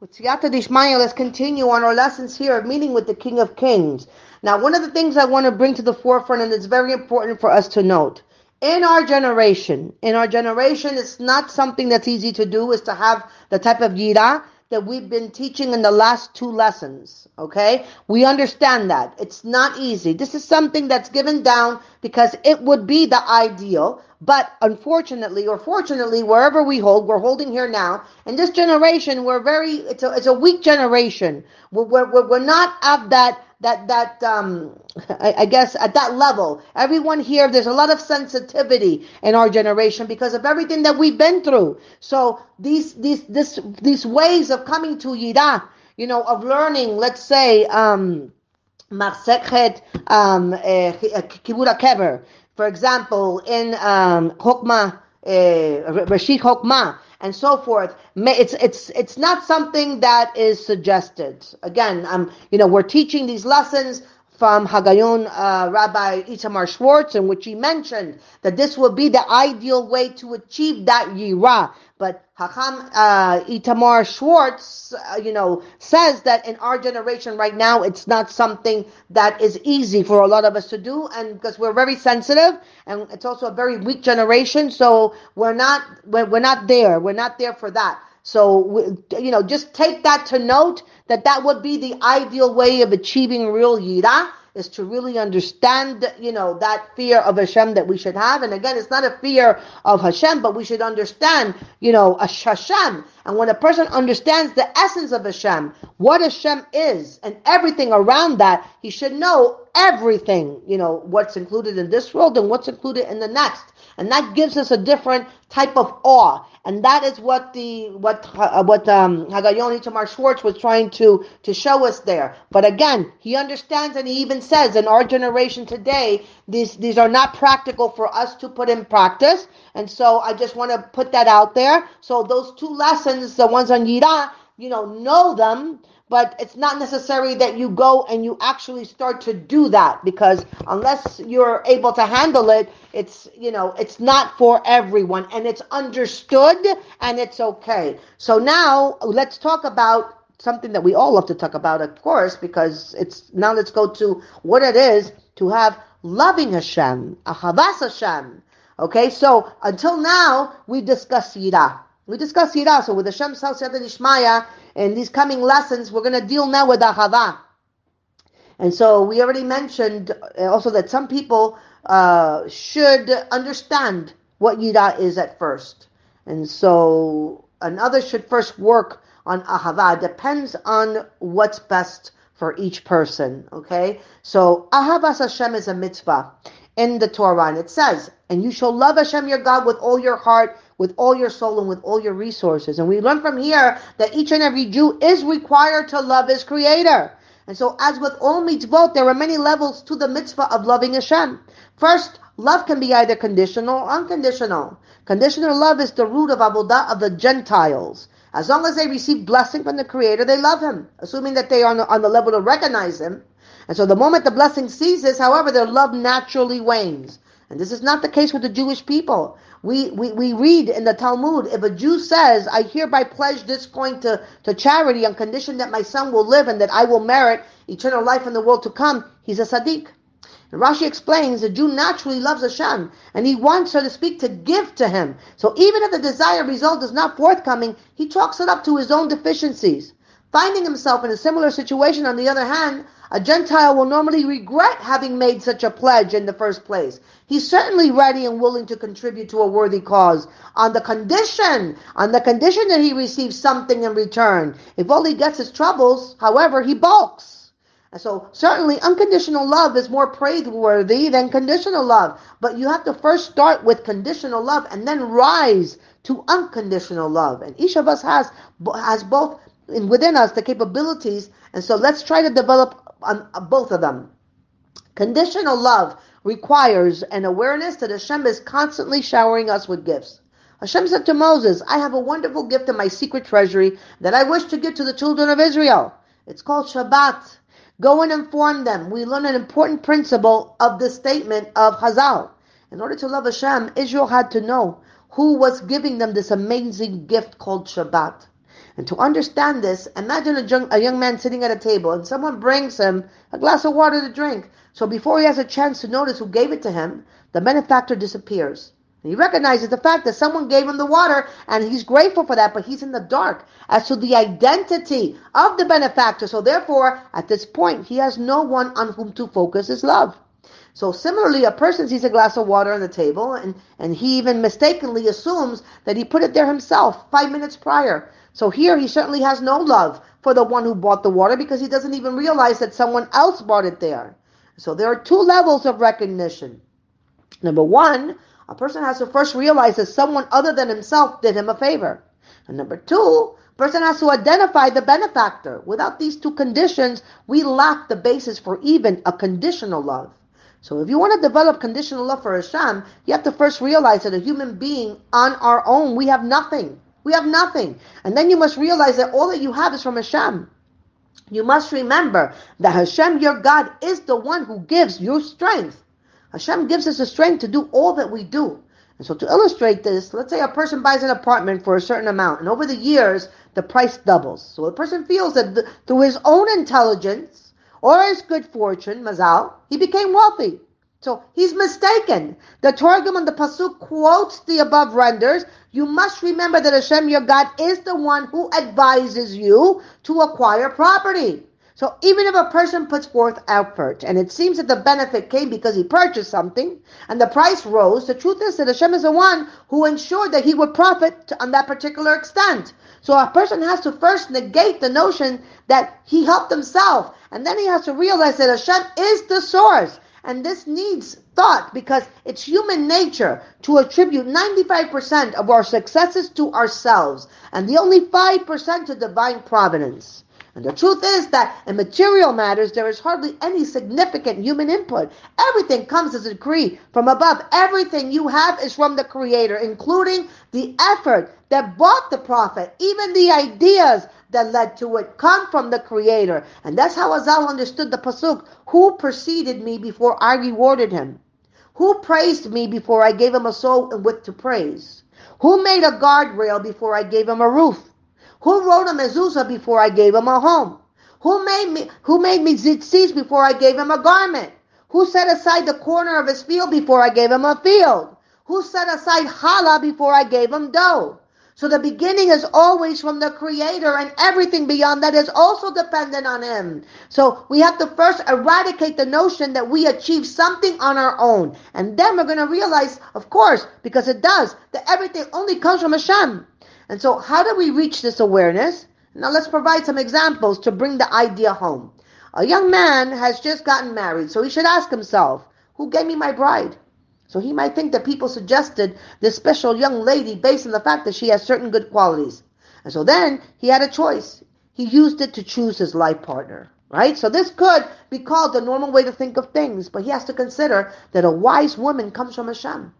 With Siyata Dishmaya, let's continue on our lessons here of meeting with the King of Kings. Now, one of the things I want to bring to the forefront, and it's very important for us to note, in our generation, in our generation, it's not something that's easy to do, is to have the type of yira that we've been teaching in the last two lessons. Okay? We understand that. It's not easy. This is something that's given down because it would be the ideal. But unfortunately, or fortunately, wherever we hold, we're holding here now. In this generation, we're very, it's a, it's a weak generation. We're, we're, we're not of that, that, that, um, I, I guess at that level. Everyone here, there's a lot of sensitivity in our generation because of everything that we've been through. So these, these, this, these ways of coming to Yira, you know, of learning, let's say, um, Masechet, um, eh, Kibura Kever, for example, in um, Reishit Chochmah, and so forth. It's it's it's not something that is suggested. Again, um, you know, we're teaching these lessons from HaGaon uh, Rabbi Itamar Schwartz, in which he mentioned that this would be the ideal way to achieve that yira. Hakam uh, Itamar Schwartz, uh, you know, says that in our generation right now, it's not something that is easy for a lot of us to do, and because we're very sensitive, and it's also a very weak generation, so we're not we're, we're not there. We're not there for that. So, you know, just take that to note that that would be the ideal way of achieving real yira is to really understand, you know, that fear of Hashem that we should have. And again, it's not a fear of Hashem, but we should understand, you know, a Hashem. And when a person understands the essence of Hashem, what Hashem is, and everything around that, he should know everything, you know, what's included in this world and what's included in the next. And that gives us a different type of awe. And that is what the what uh, what um, HaGaon Itamar Schwartz was trying to to show us there. But again, he understands and he even says in our generation today, these these are not practical for us to put in practice. And so I just want to put that out there. So those two lessons, the ones on Yira, you know, know them but it's not necessary that you go and you actually start to do that because unless you're able to handle it, it's, you know, it's not for everyone and it's understood and it's okay. So now let's talk about something that we all love to talk about, of course, because it's now let's go to what it is to have loving Hashem, ahavas Hashem. Okay, so until now we discussed Yira. We discussed Yira. So with Hashem Siyata Dishmaya, in these coming lessons, we're going to deal now with Ahava. And so we already mentioned uh, also that some people uh, should understand what Yira is at first. And so another should first work on Ahava. Depends on what's best for each person. Okay? So Ahavas Hashem is a mitzvah in the Torah. And it says, and you shall love Hashem your God with all your heart, with all your soul, and with all your resources. And we learn from here that each and every Jew is required to love his Creator. And so, as with all mitzvot, there are many levels to the mitzvah of loving Hashem. First, love can be either conditional or unconditional. Conditional love is the root of avodah of the Gentiles. As long as they receive blessing from the Creator, they love Him, assuming that they are on the, on the level to recognize Him. And so the moment the blessing ceases, however, their love naturally wanes. And this is not the case with the Jewish people. We, we, we read in the Talmud, if a Jew says, I hereby pledge this coin to, to charity on condition that my son will live and that I will merit eternal life in the world to come, he's a Sadiq. And Rashi explains the Jew naturally loves Hashem and he wants, so to speak, to give to him. So even if the desired result is not forthcoming, he chalks it up to his own deficiencies. Finding himself in a similar situation, on the other hand, a Gentile will normally regret having made such a pledge in the first place. He's certainly ready and willing to contribute to a worthy cause on the condition, on the condition that he receives something in return. If all he gets is troubles, however, he balks. And so certainly unconditional love is more praiseworthy than conditional love. But you have to first start with conditional love and then rise to unconditional love. And each of us has, has both within us the capabilities. And so let's try to develop on uh, both of them. Conditional love requires an awareness that Hashem is constantly showering us with gifts. Hashem said to Moses, I have a wonderful gift in my secret treasury that I wish to give to the children of Israel. It's called Shabbat. Go and inform them. We learn an important principle of this statement of Hazal. In order to love Hashem, Israel had to know who was giving them this amazing gift called Shabbat. And to understand this, imagine a young, a young man sitting at a table and someone brings him a glass of water to drink. So before he has a chance to notice who gave it to him, the benefactor disappears. He recognizes the fact that someone gave him the water and he's grateful for that, but he's in the dark as to the identity of the benefactor. So therefore, at this point, he has no one on whom to focus his love. So similarly, a person sees a glass of water on the table and, and he even mistakenly assumes that he put it there himself five minutes prior. So here he certainly has no love for the one who bought the water because he doesn't even realize that someone else bought it there. So there are two levels of recognition. Number one, a person has to first realize that someone other than himself did him a favor. And number two, a person has to identify the benefactor. Without these two conditions, we lack the basis for even a conditional love. So if you want to develop conditional love for Hashem, you have to first realize that a human being on our own, we have nothing. We have nothing. And then you must realize that all that you have is from Hashem. You must remember that Hashem, your God, is the one who gives you strength. Hashem gives us the strength to do all that we do. And so to illustrate this, let's say a person buys an apartment for a certain amount, and over the years, the price doubles. So the person feels that through his own intelligence or his good fortune, mazal, he became wealthy. So he's mistaken. The Targum on the Pasuk quotes the above renders. You must remember that Hashem, your God, is the one who advises you to acquire property. So even if a person puts forth effort and it seems that the benefit came because he purchased something and the price rose, the truth is that Hashem is the one who ensured that he would profit on that particular extent. So a person has to first negate the notion that he helped himself and then he has to realize that Hashem is the source. And this needs thought because it's human nature to attribute 95% of our successes to ourselves and the only 5% to divine providence. And the truth is that in material matters, there is hardly any significant human input. Everything comes as a decree from above. Everything you have is from the Creator, including the effort that bought the profit, even the ideas that led to it come from the Creator. And that's how Hazal understood the Pasuk. Who preceded me before I rewarded him? Who praised me before I gave him a soul and wit to praise? Who made a guardrail before I gave him a roof? Who wrote a mezuzah before I gave him a home? Who made me who made me tzitzis before I gave him a garment? Who set aside the corner of his field before I gave him a field? Who set aside challah before I gave him dough? So the beginning is always from the Creator, and everything beyond that is also dependent on Him. So we have to first eradicate the notion that we achieve something on our own. And then we're going to realize, of course, because it does, that everything only comes from Hashem. And so, how do we reach this awareness? Now, let's provide some examples to bring the idea home. A young man has just gotten married, so he should ask himself, Who gave me my bride? So he might think that people suggested this special young lady based on the fact that she has certain good qualities. And so then he had a choice. He used it to choose his life partner. Right? So this could be called the normal way to think of things, but he has to consider that a wise woman comes from Hashem.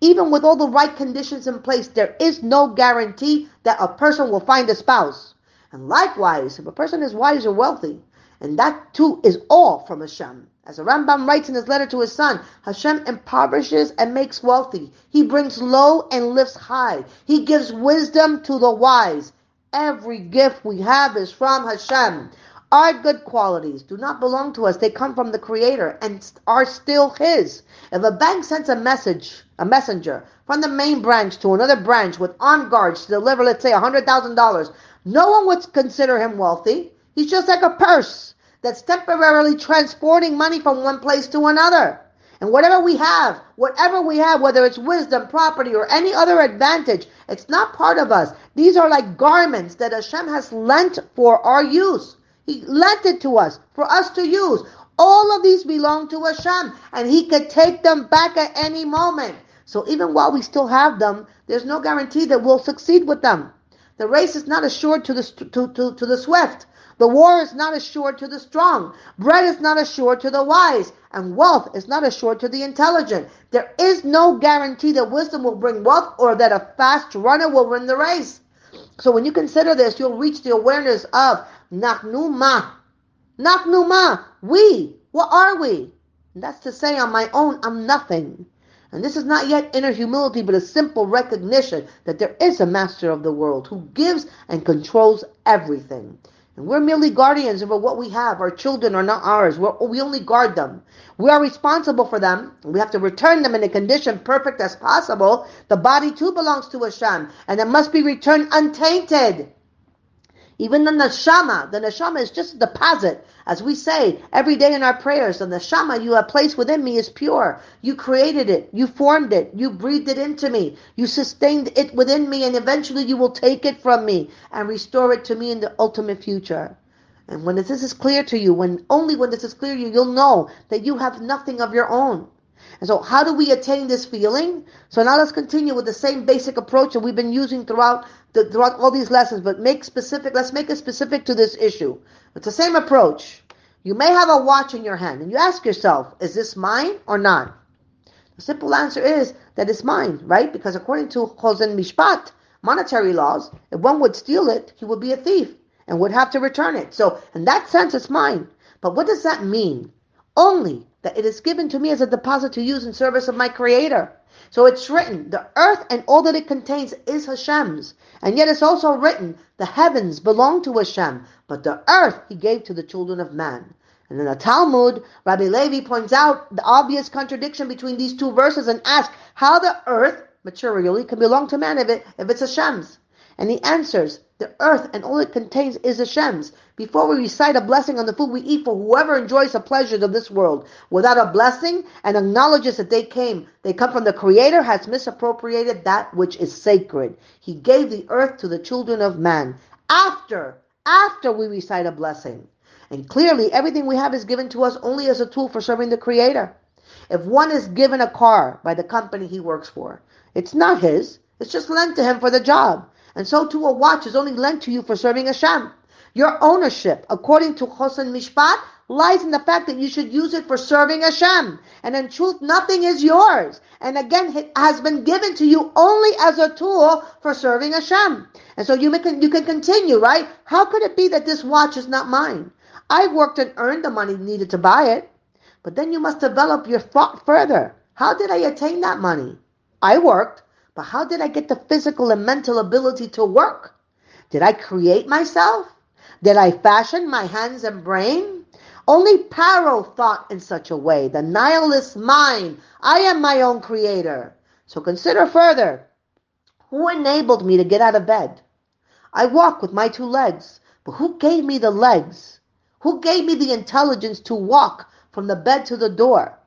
Even with all the right conditions in place, there is no guarantee that a person will find a spouse. And likewise, if a person is wise or wealthy, and that too is all from Hashem. As the Rambam writes in his letter to his son, Hashem impoverishes and makes wealthy. He brings low and lifts high. He gives wisdom to the wise. Every gift we have is from Hashem. Our good qualities do not belong to us. They come from the Creator and are still His. If a bank sends a message, a messenger from the main branch to another branch with armed guards to deliver, let's say, $100,000, no one would consider him wealthy. He's just like a purse that's temporarily transporting money from one place to another. And whatever we have, whatever we have, whether it's wisdom, property, or any other advantage, it's not part of us. These are like garments that Hashem has lent for our use. He lent it to us for us to use. All of these belong to Hashem, and He could take them back at any moment. So even while we still have them, there's no guarantee that we'll succeed with them. The race is not assured to the to, to, to the swift. The war is not assured to the strong. Bread is not assured to the wise. And wealth is not assured to the intelligent. There is no guarantee that wisdom will bring wealth or that a fast runner will win the race. So when you consider this, you'll reach the awareness of Nachnuma. Nachnuma. We. What are we? And that's to say, on my own, I'm nothing. And this is not yet inner humility, but a simple recognition that there is a master of the world who gives and controls everything. And we're merely guardians over what we have. Our children are not ours. We're, we only guard them. We are responsible for them. We have to return them in a condition perfect as possible. The body too belongs to Hashem, and it must be returned untainted. Even the neshama, the neshama is just a deposit. As we say every day in our prayers, the neshama you have placed within me is pure. You created it. You formed it. You breathed it into me. You sustained it within me and eventually you will take it from me and restore it to me in the ultimate future. And when this is clear to you, when only when this is clear to you, you'll know that you have nothing of your own. And so how do we attain this feeling? So now let's continue with the same basic approach that we've been using throughout the, throughout all these lessons, but make specific, let's make it specific to this issue. It's the same approach. You may have a watch in your hand and you ask yourself, is this mine or not? The simple answer is that it's mine, right? Because according to Choshen Mishpat, monetary laws, if one would steal it, he would be a thief and would have to return it. So in that sense, it's mine. But what does that mean? Only that it is given to me as a deposit to use in service of my Creator. So it's written, the earth and all that it contains is Hashem's. And yet it's also written, the heavens belong to Hashem, but the earth he gave to the children of man. And in the Talmud, Rabbi Levi points out the obvious contradiction between these two verses and asks how the earth, materially, can belong to man if, it, if it's Hashem's. And he answers, the earth and all it contains is Hashem's. Before we recite a blessing on the food we eat for whoever enjoys the pleasures of this world, without a blessing and acknowledges that they came, they come from the Creator, has misappropriated that which is sacred. He gave the earth to the children of man. After, after we recite a blessing. And clearly, everything we have is given to us only as a tool for serving the Creator. If one is given a car by the company he works for, it's not his. It's just lent to him for the job. And so too a watch is only lent to you for serving Hashem. Your ownership, according to Choshen Mishpat, lies in the fact that you should use it for serving Hashem. And in truth, nothing is yours. And again, it has been given to you only as a tool for serving Hashem. And so you can, you can continue, right? How could it be that this watch is not mine? I worked and earned the money needed to buy it. But then you must develop your thought further. How did I attain that money? I worked. But how did I get the physical and mental ability to work? Did I create myself? Did I fashion my hands and brain? Only Paro thought in such a way. The nihilist mind. I am my own creator. So consider further. Who enabled me to get out of bed? I walk with my two legs. But who gave me the legs? Who gave me the intelligence to walk from the bed to the door?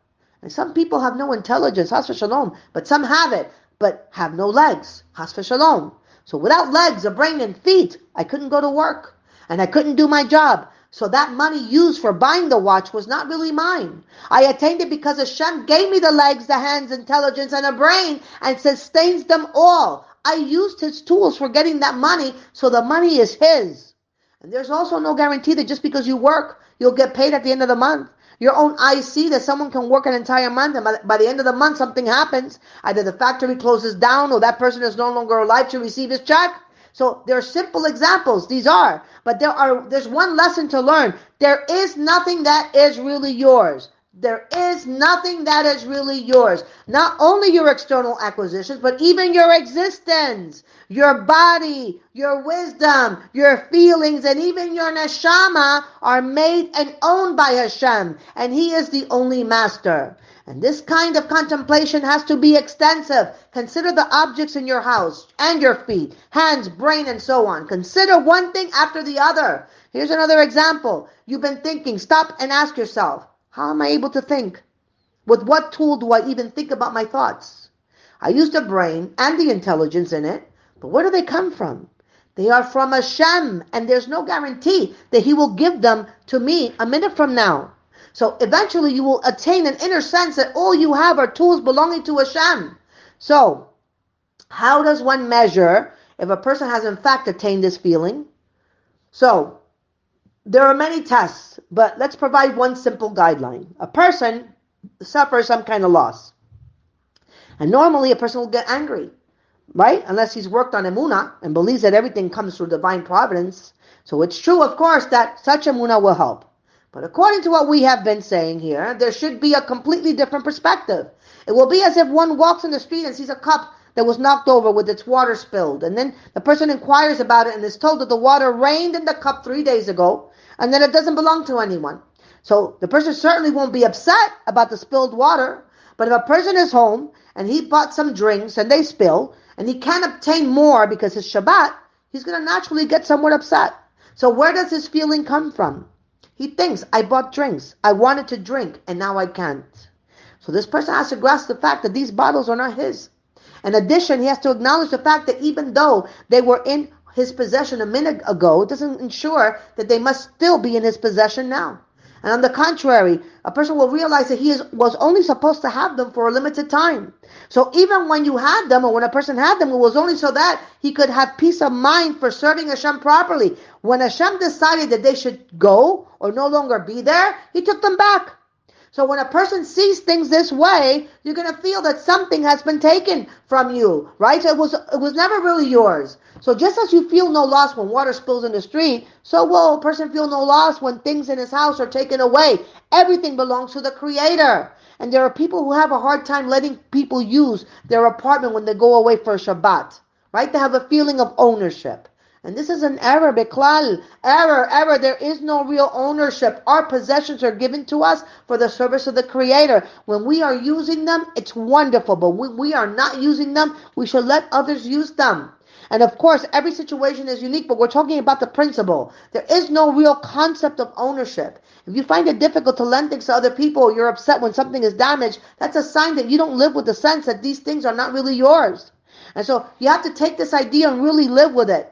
And some people have no intelligence, has shalom, but some have it but have no legs. Has shalom. So without legs, a brain, and feet, I couldn't go to work. And I couldn't do my job. So that money used for buying the watch was not really mine. I attained it because Hashem gave me the legs, the hands, intelligence, and a brain, and sustains them all. I used his tools for getting that money, so the money is his. And there's also no guarantee that just because you work, you'll get paid at the end of the month. Your own eyes see that someone can work an entire month and by the end of the month something happens. Either the factory closes down or that person is no longer alive to receive his check. So there are simple examples. These are. But there are, there's one lesson to learn. There is nothing that is really yours. There is nothing that is really yours. Not only your external acquisitions, but even your existence, your body, your wisdom, your feelings, and even your neshama are made and owned by Hashem. And He is the only master. And this kind of contemplation has to be extensive. Consider the objects in your house and your feet, hands, brain, and so on. Consider one thing after the other. Here's another example. You've been thinking. Stop and ask yourself, how am I able to think? With what tool do I even think about my thoughts? I use the brain and the intelligence in it, but where do they come from? They are from Hashem, and there's no guarantee that He will give them to me a minute from now. So eventually you will attain an inner sense that all you have are tools belonging to Hashem. So, how does one measure if a person has in fact attained this feeling? So, there are many tests, but let's provide one simple guideline. A person suffers some kind of loss. And normally a person will get angry, right? Unless he's worked on emuna and believes that everything comes through divine providence. So it's true, of course, that such emuna will help. But according to what we have been saying here, there should be a completely different perspective. It will be as if one walks in the street and sees a cup that was knocked over with its water spilled. And then the person inquires about it and is told that the water rained in the cup three days ago and that it doesn't belong to anyone. So the person certainly won't be upset about the spilled water. But if a person is home and he bought some drinks and they spill and he can't obtain more because it's Shabbat, he's going to naturally get somewhat upset. So where does his feeling come from? He thinks, I bought drinks. I wanted to drink and now I can't. So this person has to grasp the fact that these bottles are not his. In addition, he has to acknowledge the fact that even though they were in his possession a minute ago, it doesn't ensure that they must still be in his possession now. And on the contrary, a person will realize that he is, was only supposed to have them for a limited time. So even when you had them, or when a person had them, it was only so that he could have peace of mind for serving Hashem properly. When Hashem decided that they should go or no longer be there, he took them back. So when a person sees things this way, you're going to feel that something has been taken from you, right? So it was it was never really yours. So just as you feel no loss when water spills in the street, so will a person feel no loss when things in his house are taken away. Everything belongs to the Creator. And there are people who have a hard time letting people use their apartment when they go away for Shabbat, right? They have a feeling of ownership. And this is an error, Beklal. Error, error. There is no real ownership. Our possessions are given to us for the service of the Creator. When we are using them, it's wonderful. But when we are not using them, we should let others use them. And of course, every situation is unique, but we're talking about the principle. There is no real concept of ownership. If you find it difficult to lend things to other people, you're upset when something is damaged, that's a sign that you don't live with the sense that these things are not really yours. And so you have to take this idea and really live with it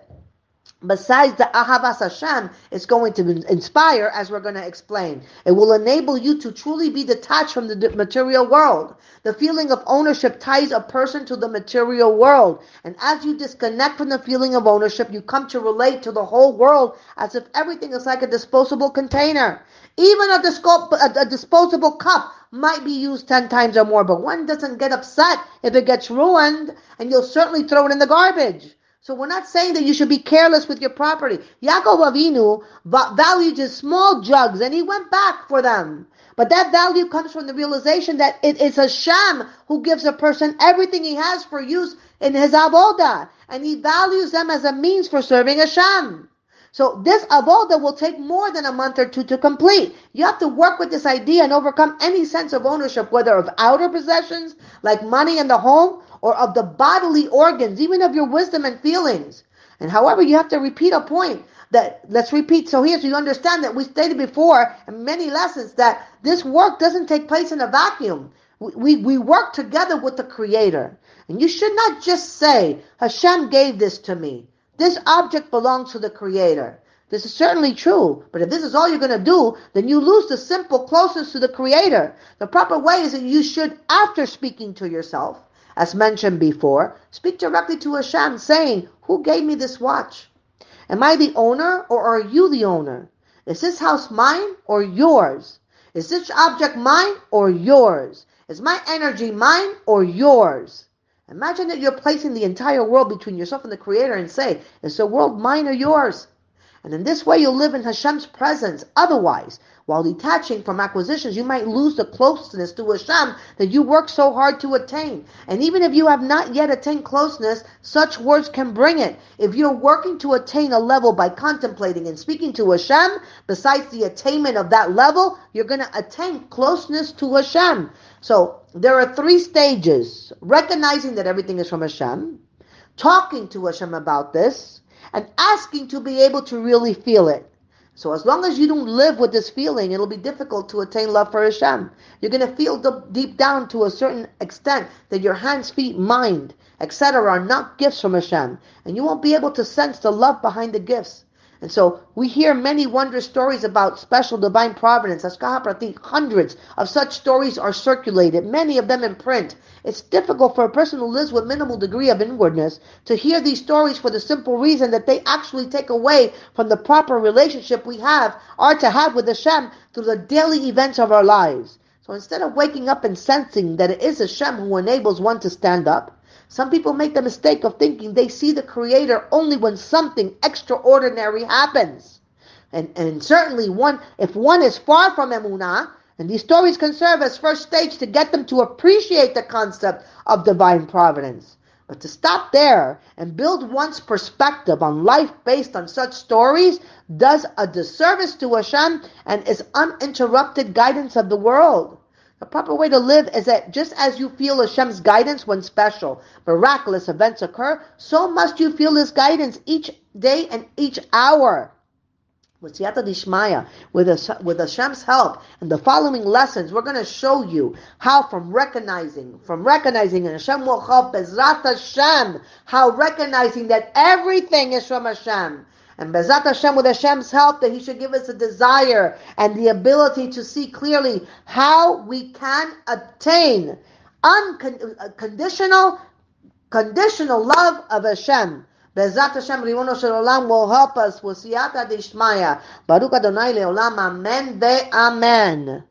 besides the Ahavas Hashem, it's going to inspire, as we're going to explain. It will enable you to truly be detached from the material world. The feeling of ownership ties a person to the material world. And as you disconnect from the feeling of ownership, you come to relate to the whole world as if everything is like a disposable container. Even a, a, a disposable cup might be used 10 times or more, but one doesn't get upset if it gets ruined, and you'll certainly throw it in the garbage. So we're not saying that you should be careless with your property. Yaakov Avinu valued his small jugs and he went back for them. But that value comes from the realization that it is Hashem who gives a person everything he has for use in his avodah. And he values them as a means for serving Hashem. So this avodah will take more than a month or two to complete. You have to work with this idea and overcome any sense of ownership, whether of outer possessions, like money in the home, or of the bodily organs, even of your wisdom and feelings. And however, you have to repeat a point that let's repeat. So here, so you understand that we stated before in many lessons that this work doesn't take place in a vacuum. We, we, we work together with the Creator. And you should not just say, Hashem gave this to me. This object belongs to the Creator. This is certainly true, but if this is all you're going to do, then you lose the simple closeness to the Creator. The proper way is that you should, after speaking to yourself, as mentioned before, speak directly to Hashem, saying, Who gave me this watch? Am I the owner or are you the owner? Is this house mine or yours? Is this object mine or yours? Is my energy mine or yours? Imagine that you're placing the entire world between yourself and the Creator and say, Is the world mine or yours? And in this way, you'll live in Hashem's presence. Otherwise, while detaching from acquisitions, you might lose the closeness to Hashem that you work so hard to attain. And even if you have not yet attained closeness, such words can bring it. If you're working to attain a level by contemplating and speaking to Hashem, besides the attainment of that level, you're going to attain closeness to Hashem. So there are three stages. Recognizing that everything is from Hashem, talking to Hashem about this, and asking to be able to really feel it. So as long as you don't live with this feeling, it'll be difficult to attain love for Hashem. You're going to feel deep down to a certain extent that your hands, feet, mind, etc. are not gifts from Hashem. And you won't be able to sense the love behind the gifts. And so we hear many wondrous stories about special divine providence. Hundreds of such stories are circulated, many of them in print. It's difficult for a person who lives with minimal degree of inwardness to hear these stories for the simple reason that they actually take away from the proper relationship we have, are to have with Hashem through the daily events of our lives. So instead of waking up and sensing that it is Hashem who enables one to stand up, some people make the mistake of thinking they see the Creator only when something extraordinary happens. and, and certainly one, if one is far from emunah, and these stories can serve as first stage to get them to appreciate the concept of divine providence. But to stop there and build one's perspective on life based on such stories does a disservice to Hashem and is uninterrupted guidance of the world. The proper way to live is that just as you feel Hashem's guidance when special, miraculous events occur, so must you feel His guidance each day and each hour with Siyata Dishmaya, with, with Hashem's help, and the following lessons, we're going to show you how from recognizing, from recognizing, and Hashem will help Hashem, how recognizing that everything is from Hashem, and Bezrat Hashem, with Hashem's help, that He should give us a desire and the ability to see clearly how we can obtain unconditional, conditional love of Hashem. Bezat Hashem, Ribono Shel Olam, will help us. Will siyata dishmaya. Baruch Adonai Leolam. Amen de Amen.